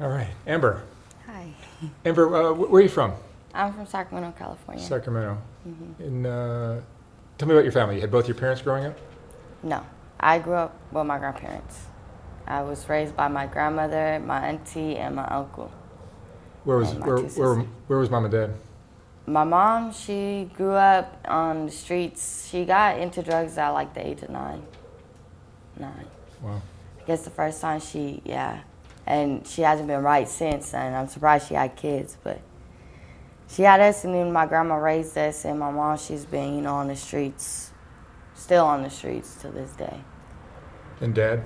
All right, Amber. Hi. Amber, uh, where are you from? I'm from Sacramento, California. Sacramento. Mhm. And uh, tell me about your family. You had both your parents growing up. No, I grew up with my grandparents. I was raised by my grandmother, my auntie, and my uncle. Where was where, where, where was mom and dad? My mom, she grew up on the streets. She got into drugs at like the age of nine. Nine. Wow. I guess the first time she, yeah. And she hasn't been right since, and I'm surprised she had kids, but she had us, and then my grandma raised us, and my mom, she's been, you know, on the streets, still on the streets to this day. And dad?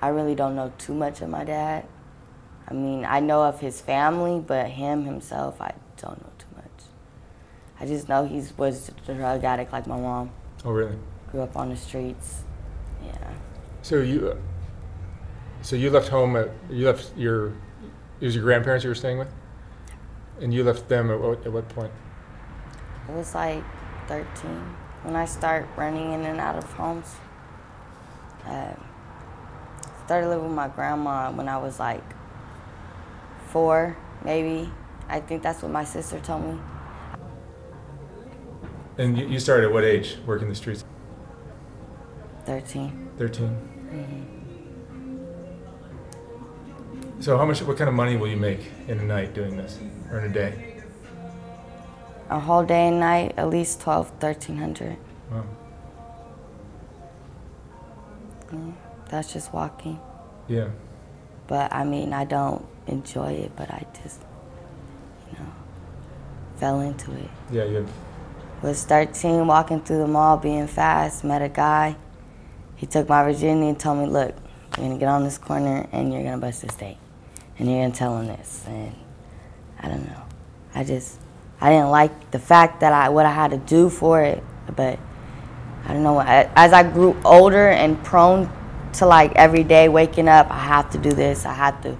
I really don't know too much of my dad. I mean, I know of his family, but him himself, I don't know too much. I just know he was a drug addict like my mom. Oh, really? Grew up on the streets. Yeah. So you, so you left home. At, you left your. It was your grandparents you were staying with. And you left them at what, at what point? It was like 13 when I started running in and out of homes. Uh, started living with my grandma when I was like four, maybe. I think that's what my sister told me. And you, you started at what age working the streets? 13. 13. So how much? What kind of money will you make in a night doing this, or in a day? A whole day and night, at least 12, 1300. Wow. Mm, that's just walking. Yeah. But I mean, I don't enjoy it, but I just, you know, fell into it. Yeah. You have. Was 13, walking through the mall, being fast, met a guy. He took my virginity and told me, look, you're gonna get on this corner and you're gonna bust this date. And you're gonna tell him this. And I don't know. I just, I didn't like the fact that I, what I had to do for it, but I don't know. As I grew older and prone to like every day waking up, I have to do this, I have to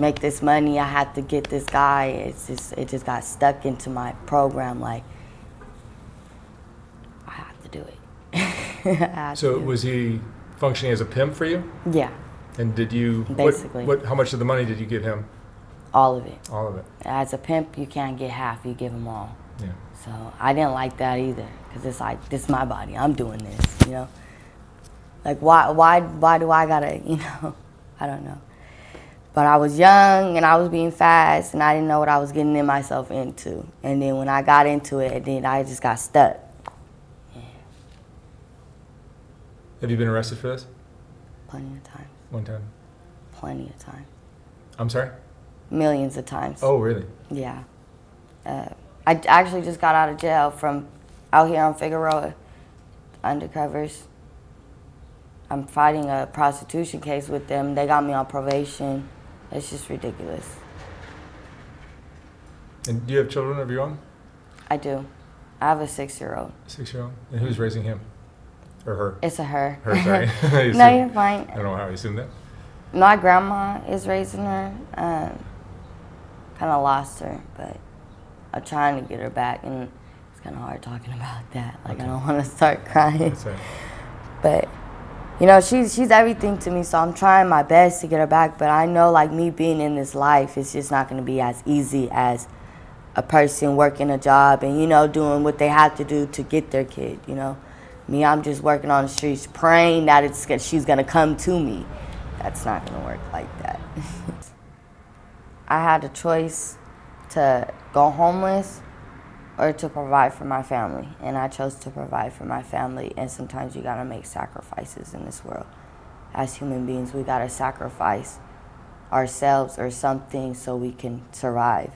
make this money, I have to get this guy. It's just, it just got stuck into my program. Like, I have to do it. To So it. was he functioning as a pimp for you? yeah, And did you? what- Basically. What? How much of the money did you give him? all of it. All of it. As a pimp, you can't get half, you give them all. Yeah. So I didn't like that either, because it's like, this is my body, I'm doing this, you know? Like, why, why, why do I gotta, you know? I don't know. But I was young and I was being fast and I didn't know what I was getting in myself into. And then when I got into it, then I just got stuck. Have you been arrested for this? Plenty of times. One time. Plenty of times. I'm sorry. Millions of times. Oh, really? Yeah. Uh, I actually just got out of jail from out here on Figueroa, undercovers. I'm fighting a prostitution case with them. They got me on probation. It's just ridiculous. And do you have children of your own? I do. I have a six-year-old. Six-year-old. And who's raising him? Or her? It's a her. Her. Sorry. No, you're fine. I don't know how I assumed that. My grandma is raising her. Um, kind of lost her, but I'm trying to get her back, and it's kind of hard talking about that. Like I don't want to start crying. So, But you know, she's she's everything to me, so I'm trying my best to get her back. But I know, like me being in this life, it's just not going to be as easy as a person working a job and you know doing what they have to do to get their kid. You know, me, I'm just working on the streets, praying that it's she's to come to me. That's not to work like that. I had a choice to go homeless or to provide for my family. And I chose to provide for my family. And sometimes you gotta make sacrifices in this world. As human beings, we gotta sacrifice ourselves or something so we can survive.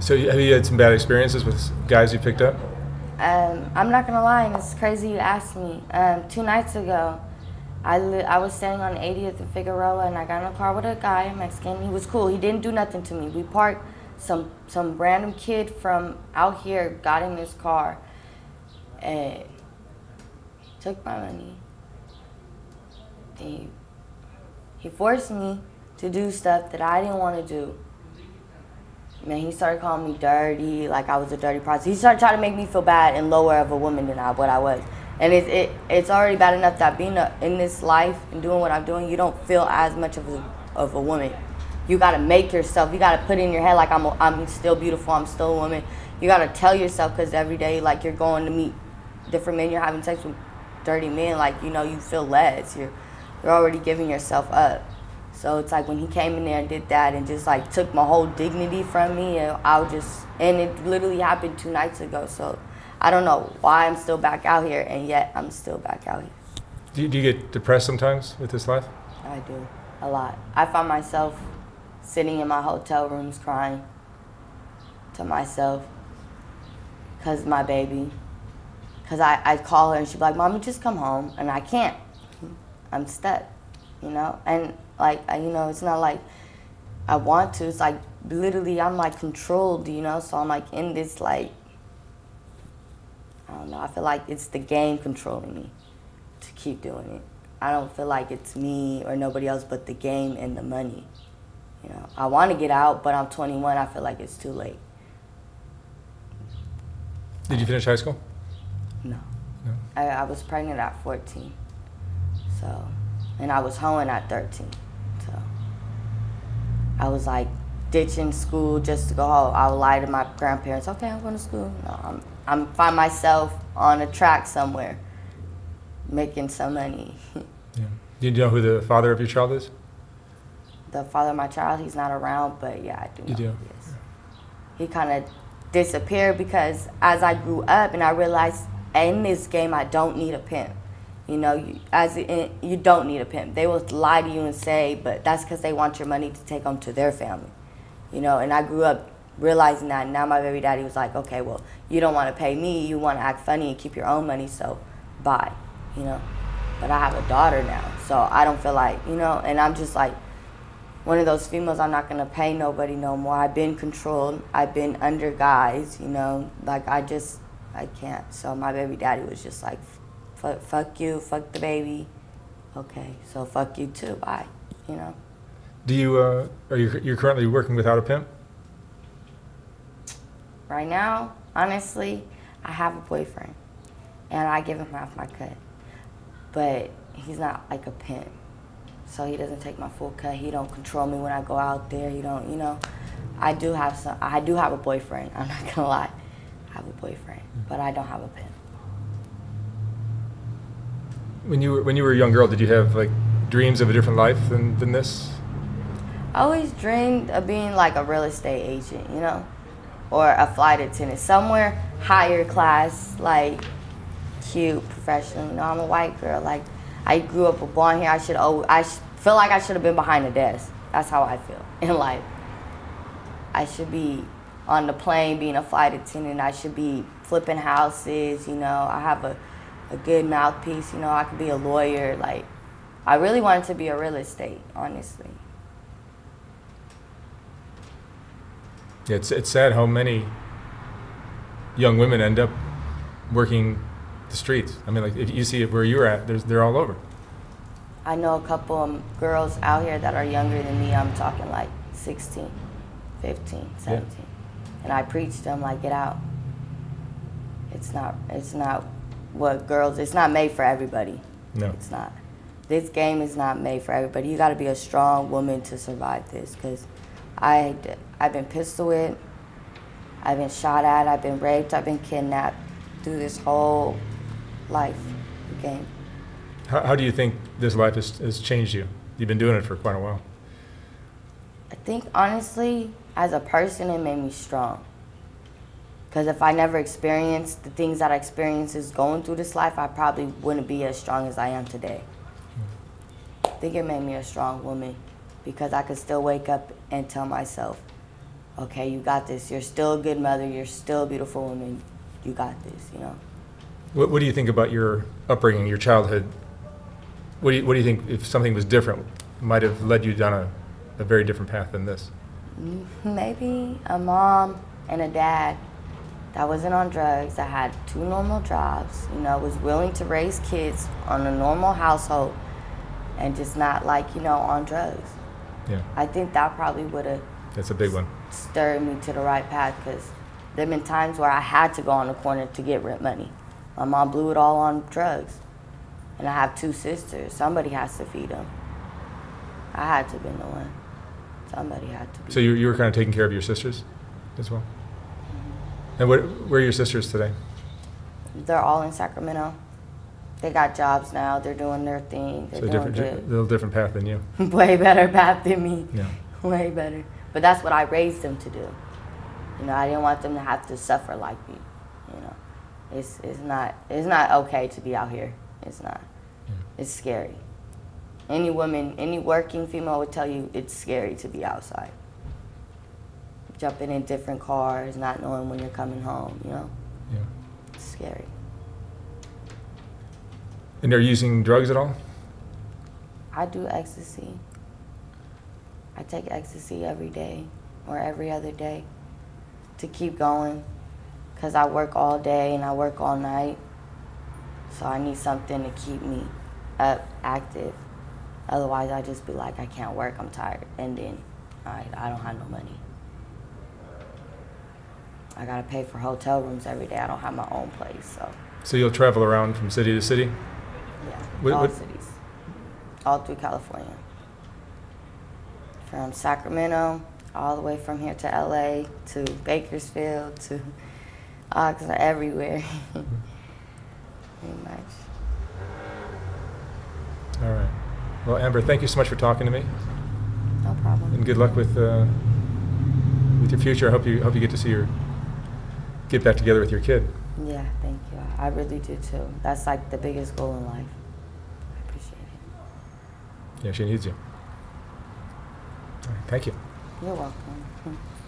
so have you had some bad experiences with guys you picked up? Um, I'm not gonna lie, and it's crazy you asked me. Um, two nights ago, I, I was standing on 80th and Figueroa, and I got in a car with a guy, a Mexican. He was cool. He didn't do nothing to me. We parked. Some some random kid from out here got in this car, and took my money. He, he forced me to do stuff that I didn't want to do. Man, he started calling me dirty, like I was a dirty prostitute. He started trying to make me feel bad and lower of a woman than I, what I was. And it, it it's already bad enough that being a, in this life and doing what I'm doing, you don't feel as much of a, of a woman. You gotta make yourself. You gotta put in your head like I'm a, I'm still beautiful. I'm still a woman. You gotta tell yourself because every day like you're going to meet different men. You're having sex with dirty men. Like you know you feel less. You're you're already giving yourself up. So it's like when he came in there and did that and just like took my whole dignity from me, and I was just, and it literally happened two nights ago. So I don't know why I'm still back out here, and yet I'm still back out here. Do you, do you get depressed sometimes with this life? I do, a lot. I find myself sitting in my hotel rooms crying to myself because my baby. Because I, I call her and she'd be like, Mommy, just come home. And I can't. I'm stuck, you know? And like, you know, it's not like I want to. It's like literally I'm like controlled, you know? So I'm like in this like, I don't know. I feel like it's the game controlling me to keep doing it. I don't feel like it's me or nobody else but the game and the money. You know, I want to get out, but I'm 21. I feel like it's too late. Did you finish high school? No. No. I, I was pregnant at 14. So, and I was hoeing at 13. I was like ditching school just to go home. I would lie to my grandparents, okay, I'm going to school. No, I'm, I'm find myself on a track somewhere making some money. Yeah. Do you know who the father of your child is? the father of my child, he's not around, but yeah, I do You do? he. He kind of disappeared because as I grew up and I realized in this game I don't need a pimp. You know, you, as in, you don't need a pimp. They will lie to you and say, but that's because they want your money to take them to their family. You know, and I grew up realizing that. Now my baby daddy was like, okay, well, you don't want to pay me. You want to act funny and keep your own money, so bye. You know, but I have a daughter now, so I don't feel like you know. And I'm just like one of those females. I'm not gonna pay nobody no more. I've been controlled. I've been under guys. You know, like I just I can't. So my baby daddy was just like fuck, fuck you, fuck the baby. Okay, so fuck you too. Bye. You know. Do you uh, are you you're currently working without a pimp? Right now, honestly, I have a boyfriend, and I give him half my cut, but he's not like a pimp, so he doesn't take my full cut. He don't control me when I go out there. He don't, you know. I do have some. I do have a boyfriend. I'm not gonna lie. I have a boyfriend, but I don't have a pimp. When you were when you were a young girl, did you have like dreams of a different life than, than this? I always dreamed of being like a real estate agent, you know, or a flight attendant, somewhere higher class, like cute, professional. You know, I'm a white girl. Like I grew up with blonde hair. I should. Oh, I feel like I should have been behind the desk. That's how I feel in life. I should be on the plane being a flight attendant. I should be flipping houses. You know, I have a, a good mouthpiece. You know, I could be a lawyer. Like, I really wanted to be a real estate, honestly. Yeah, it's it's sad how many young women end up working the streets. I mean, like if you see it where you're at, there's they're all over. I know a couple of girls out here that are younger than me. I'm talking like 16, 15, 17. And I preach to them like, get out. It's not, it's not what girls, it's not made for everybody. No. It's not. This game is not made for everybody. You got to be a strong woman to survive this because I, I've been pistol whipped, I've been shot at, I've been raped, I've been kidnapped through this whole life game. How, how do you think this life has, has changed you? You've been doing it for quite a while. I think honestly, as a person, it made me strong. Because if I never experienced the things that I experienced is going through this life, I probably wouldn't be as strong as I am today. Hmm. I think it made me a strong woman because I could still wake up and tell myself, okay, you got this. You're still a good mother. You're still a beautiful woman. You got this, you know? What, what do you think about your upbringing, your childhood? What do you, what do you think if something was different might have led you down a, a very different path than this? Mm, maybe a mom and a dad that wasn't on drugs, that had two normal jobs, you know, was willing to raise kids on a normal household and just not like, you know, on drugs. Yeah, I think that probably would have that's a big one. stirred me to the right path because there have been times where I had to go on the corner to get rent money. My mom blew it all on drugs. And I have two sisters. Somebody has to feed them. I had to be the one. Somebody had to be. So you, you were kind of taking care of your sisters as well? And what, where are your sisters today? They're all in Sacramento. They got jobs now. They're doing their thing. They're So a doing different, good. little different path than you. Way better path than me. Yeah. Way better. But that's what I raised them to do. You know, I didn't want them to have to suffer like me. You know, it's it's not it's not okay to be out here. It's not. Yeah. It's scary. Any woman, any working female would tell you it's scary to be outside. Jumping in different cars, not knowing when you're coming home. You know, Yeah. it's scary. And they're using drugs at all? I do ecstasy. I take ecstasy every day or every other day to keep going because I work all day and I work all night. So I need something to keep me up, active. Otherwise, I just be like, I can't work, I'm tired. And then I, I don't have no money. I gotta pay for hotel rooms every day. I don't have my own place, so So you'll travel around from city to city? yeah, What- all what- cities, all through California. From Sacramento, all the way from here to LA, to Bakersfield, to Oxnard, everywhere. Pretty much. All right. Well, Amber, thank you so much for talking to me, No problem. and good luck with uh, with your future. I hope you hope you get to see your get back together with your kid. Yeah, thank you. I really do too. That's like the biggest goal in life. I appreciate it. Yeah, she needs you. Right, thank you. You're welcome.